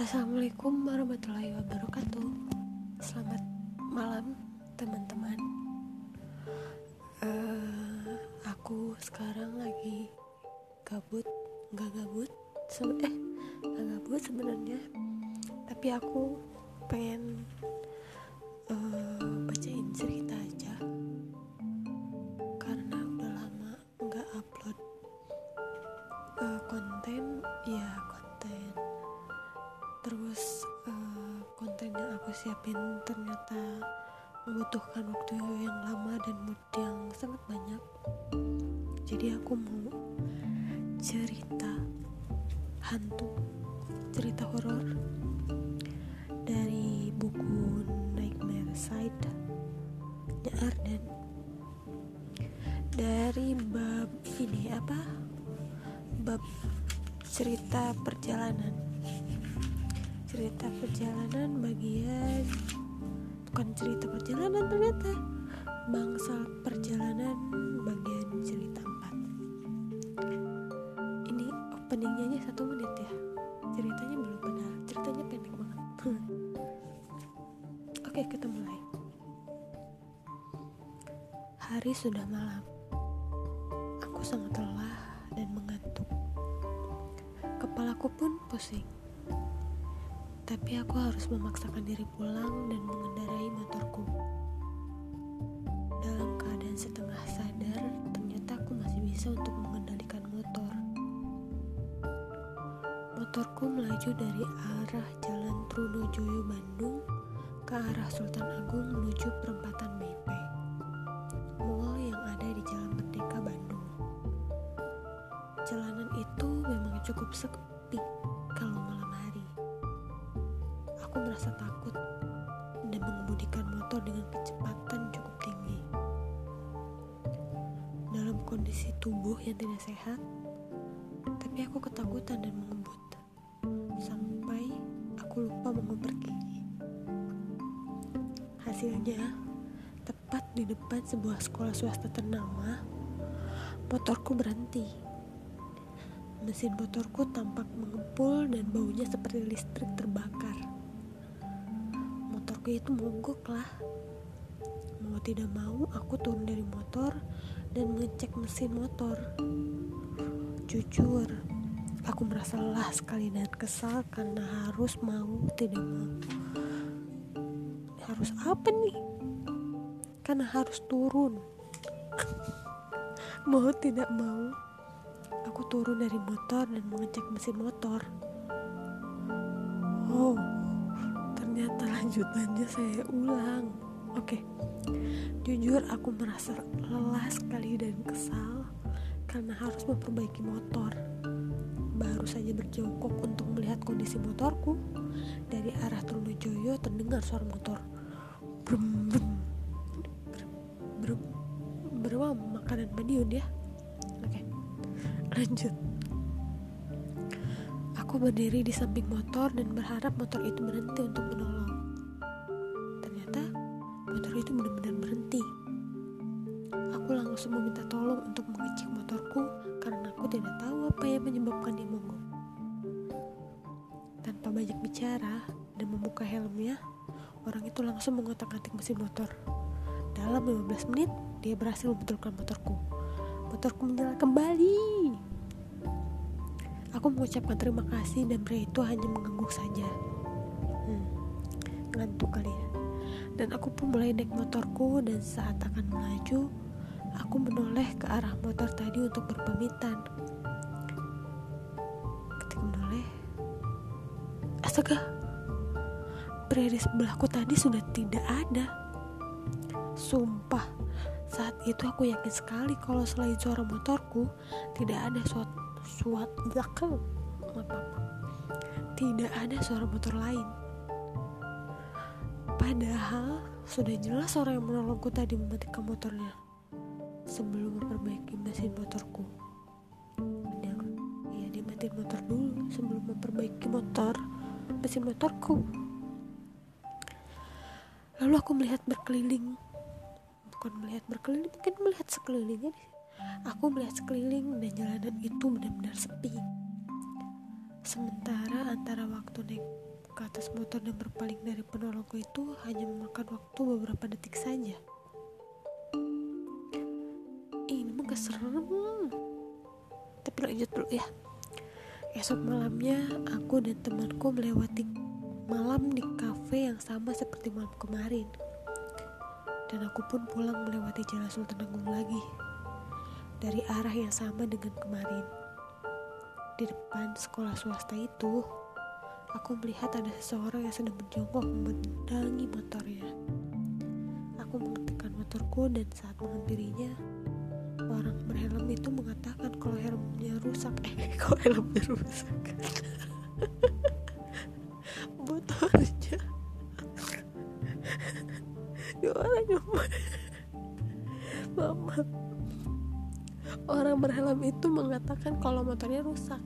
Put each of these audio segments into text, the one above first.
Assalamualaikum warahmatullahi wabarakatuh. Selamat malam teman-teman. Uh, Aku sekarang lagi gabut Gak gabut Eh gak gabut sebenarnya. Tapi aku pengen uh, bacain cerita aja aku siapin ternyata membutuhkan waktu yang lama dan mood yang sangat banyak. Jadi aku mau cerita hantu cerita horor dari buku Nightmare Side nya Arden. Dari bab ini apa? Bab cerita perjalanan cerita perjalanan bagian bukan cerita perjalanan ternyata. Bangsal perjalanan bagian cerita 4 ini openingnya aja satu menit ya. Ceritanya belum benar. Ceritanya pendek banget. Oke kita mulai hari sudah malam. Aku sangat lelah dan mengantuk. Kepalaku pun pusing tapi aku harus memaksakan diri pulang dan mengendarai motorku. Dalam keadaan setengah sadar, ternyata aku masih bisa untuk mengendalikan motor. Motorku melaju dari arah Jalan Trunojoyo Bandung ke arah Sultan Agung menuju perempatan BP, mall yang ada di Jalan Merdeka Bandung. Jalanan itu memang cukup sepi aku merasa takut dan mengemudikan motor dengan kecepatan cukup tinggi. Dalam kondisi tubuh yang tidak sehat, tapi aku ketakutan dan mengebut. Sampai aku lupa mengoper gigi. Hasilnya, tepat di depan sebuah sekolah swasta ternama, motorku berhenti. Mesin motorku tampak mengepul dan baunya seperti listrik terbakar motorku itu mogok lah. Mau tidak mau aku turun dari motor dan mengecek mesin motor. Jujur aku merasa lelah sekali dan kesal karena harus mau tidak mau. Harus apa nih? Karena harus turun. Mau tidak mau aku turun dari motor dan mengecek mesin motor. Oh lanjutannya saya ulang. Oke. Jujur aku merasa lelah sekali dan kesal karena harus memperbaiki motor. Baru saja berjongkok untuk melihat kondisi motorku. Dari arah Trunojoyo terdengar suara motor. Brum brum brum brum makanan Madiun ya. Oke. Lanjut. Aku berdiri di samping motor dan berharap motor itu berhenti untuk menolong. Motor itu benar-benar berhenti. Aku langsung meminta tolong untuk mengecek motorku karena aku tidak tahu apa yang menyebabkan dia mogok. Tanpa banyak bicara dan membuka helmnya, orang itu langsung mengotak-atik mesin motor. Dalam 15 menit, dia berhasil membetulkan motorku. Motorku menyala kembali. Aku mengucapkan terima kasih dan pria itu hanya mengangguk saja. Hmm, ngantuk kali ya. Dan aku pun mulai naik motorku dan saat akan melaju, aku menoleh ke arah motor tadi untuk berpamitan. Ketika menoleh, astaga, pria di sebelahku tadi sudah tidak ada. Sumpah, saat itu aku yakin sekali kalau selain suara motorku, tidak ada suatu zakel tidak ada suara motor lain padahal sudah jelas orang yang menolongku tadi mematikan motornya sebelum memperbaiki mesin motorku. Yang ya dia matiin motor dulu sebelum memperbaiki motor mesin motorku. Lalu aku melihat berkeliling. Bukan melihat berkeliling mungkin melihat sekelilingnya Aku melihat sekeliling dan jalanan itu benar-benar sepi. Sementara antara waktu naik ke atas motor dan berpaling dari penolongku itu hanya memakan waktu beberapa detik saja. Ini mah keserem. Tapi lanjut dulu ya. Esok malamnya aku dan temanku melewati malam di kafe yang sama seperti malam kemarin. Dan aku pun pulang melewati jalan Sultan Agung lagi. Dari arah yang sama dengan kemarin. Di depan sekolah swasta itu, aku melihat ada seseorang yang sedang berjongkok memendangi motornya. Aku mengetikkan motorku dan saat menghampirinya, orang berhelm itu mengatakan kalau helmnya rusak. Eh, kok helmnya rusak? Motornya. Ya orang Mama. Orang berhelm itu mengatakan kalau motornya rusak.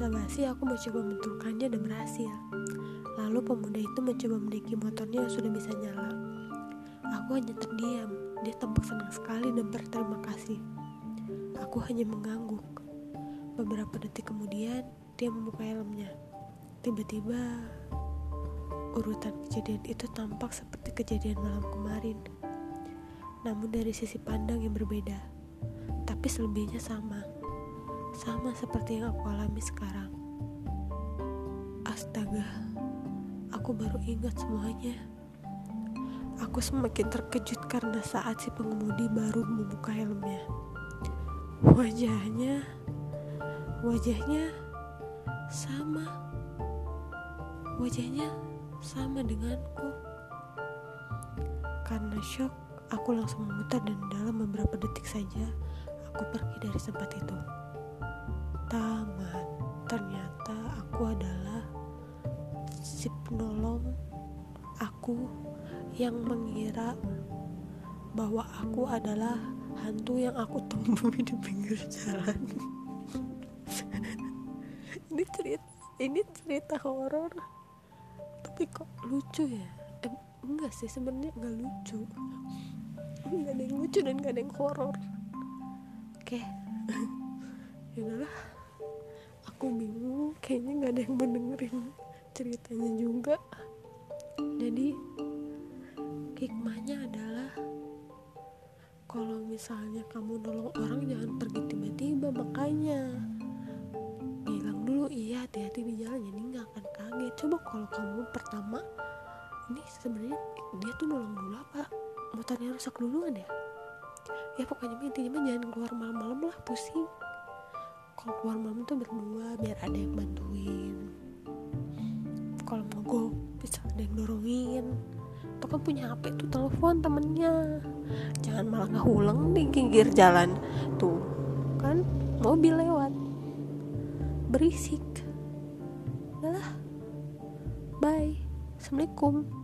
Basa-basi aku mencoba membetulkannya dan berhasil. Lalu pemuda itu mencoba menaiki motornya yang sudah bisa nyala. Aku hanya terdiam. Dia tampak senang sekali dan berterima kasih. Aku hanya mengangguk. Beberapa detik kemudian, dia membuka helmnya. Tiba-tiba, urutan kejadian itu tampak seperti kejadian malam kemarin. Namun dari sisi pandang yang berbeda. Tapi selebihnya sama sama seperti yang aku alami sekarang. Astaga, aku baru ingat semuanya. Aku semakin terkejut karena saat si pengemudi baru membuka helmnya. Wajahnya, wajahnya sama. Wajahnya sama denganku. Karena shock, aku langsung memutar dan dalam beberapa detik saja aku pergi dari tempat itu taman. Ternyata aku adalah si penolong aku yang mengira bahwa aku adalah hantu yang aku temui di pinggir jalan. Ini cerita ini cerita horor. Tapi kok lucu ya? Eh, enggak sih sebenarnya enggak lucu. Enggak ada yang lucu dan enggak ada yang horor. Oke. Okay. yaudahlah aku bingung kayaknya nggak ada yang mendengarin ceritanya juga. Jadi hikmahnya adalah kalau misalnya kamu nolong orang jangan pergi tiba-tiba. Makanya bilang dulu iya hati-hati di jalan. Jadi nggak akan kaget. Coba kalau kamu pertama ini sebenarnya dia tuh nolong dulu apa? Motornya rusak duluan ya? Ya pokoknya intinya jangan keluar malam-malam lah pusing kalau keluar malam tuh berdua biar ada yang bantuin. Kalau mau go bisa ada yang dorongin. Tuh kan punya HP tuh telepon temennya. Jangan malah ngehulang di pinggir jalan. Tuh kan? Mobil lewat. Berisik. Lah. Bye. Assalamualaikum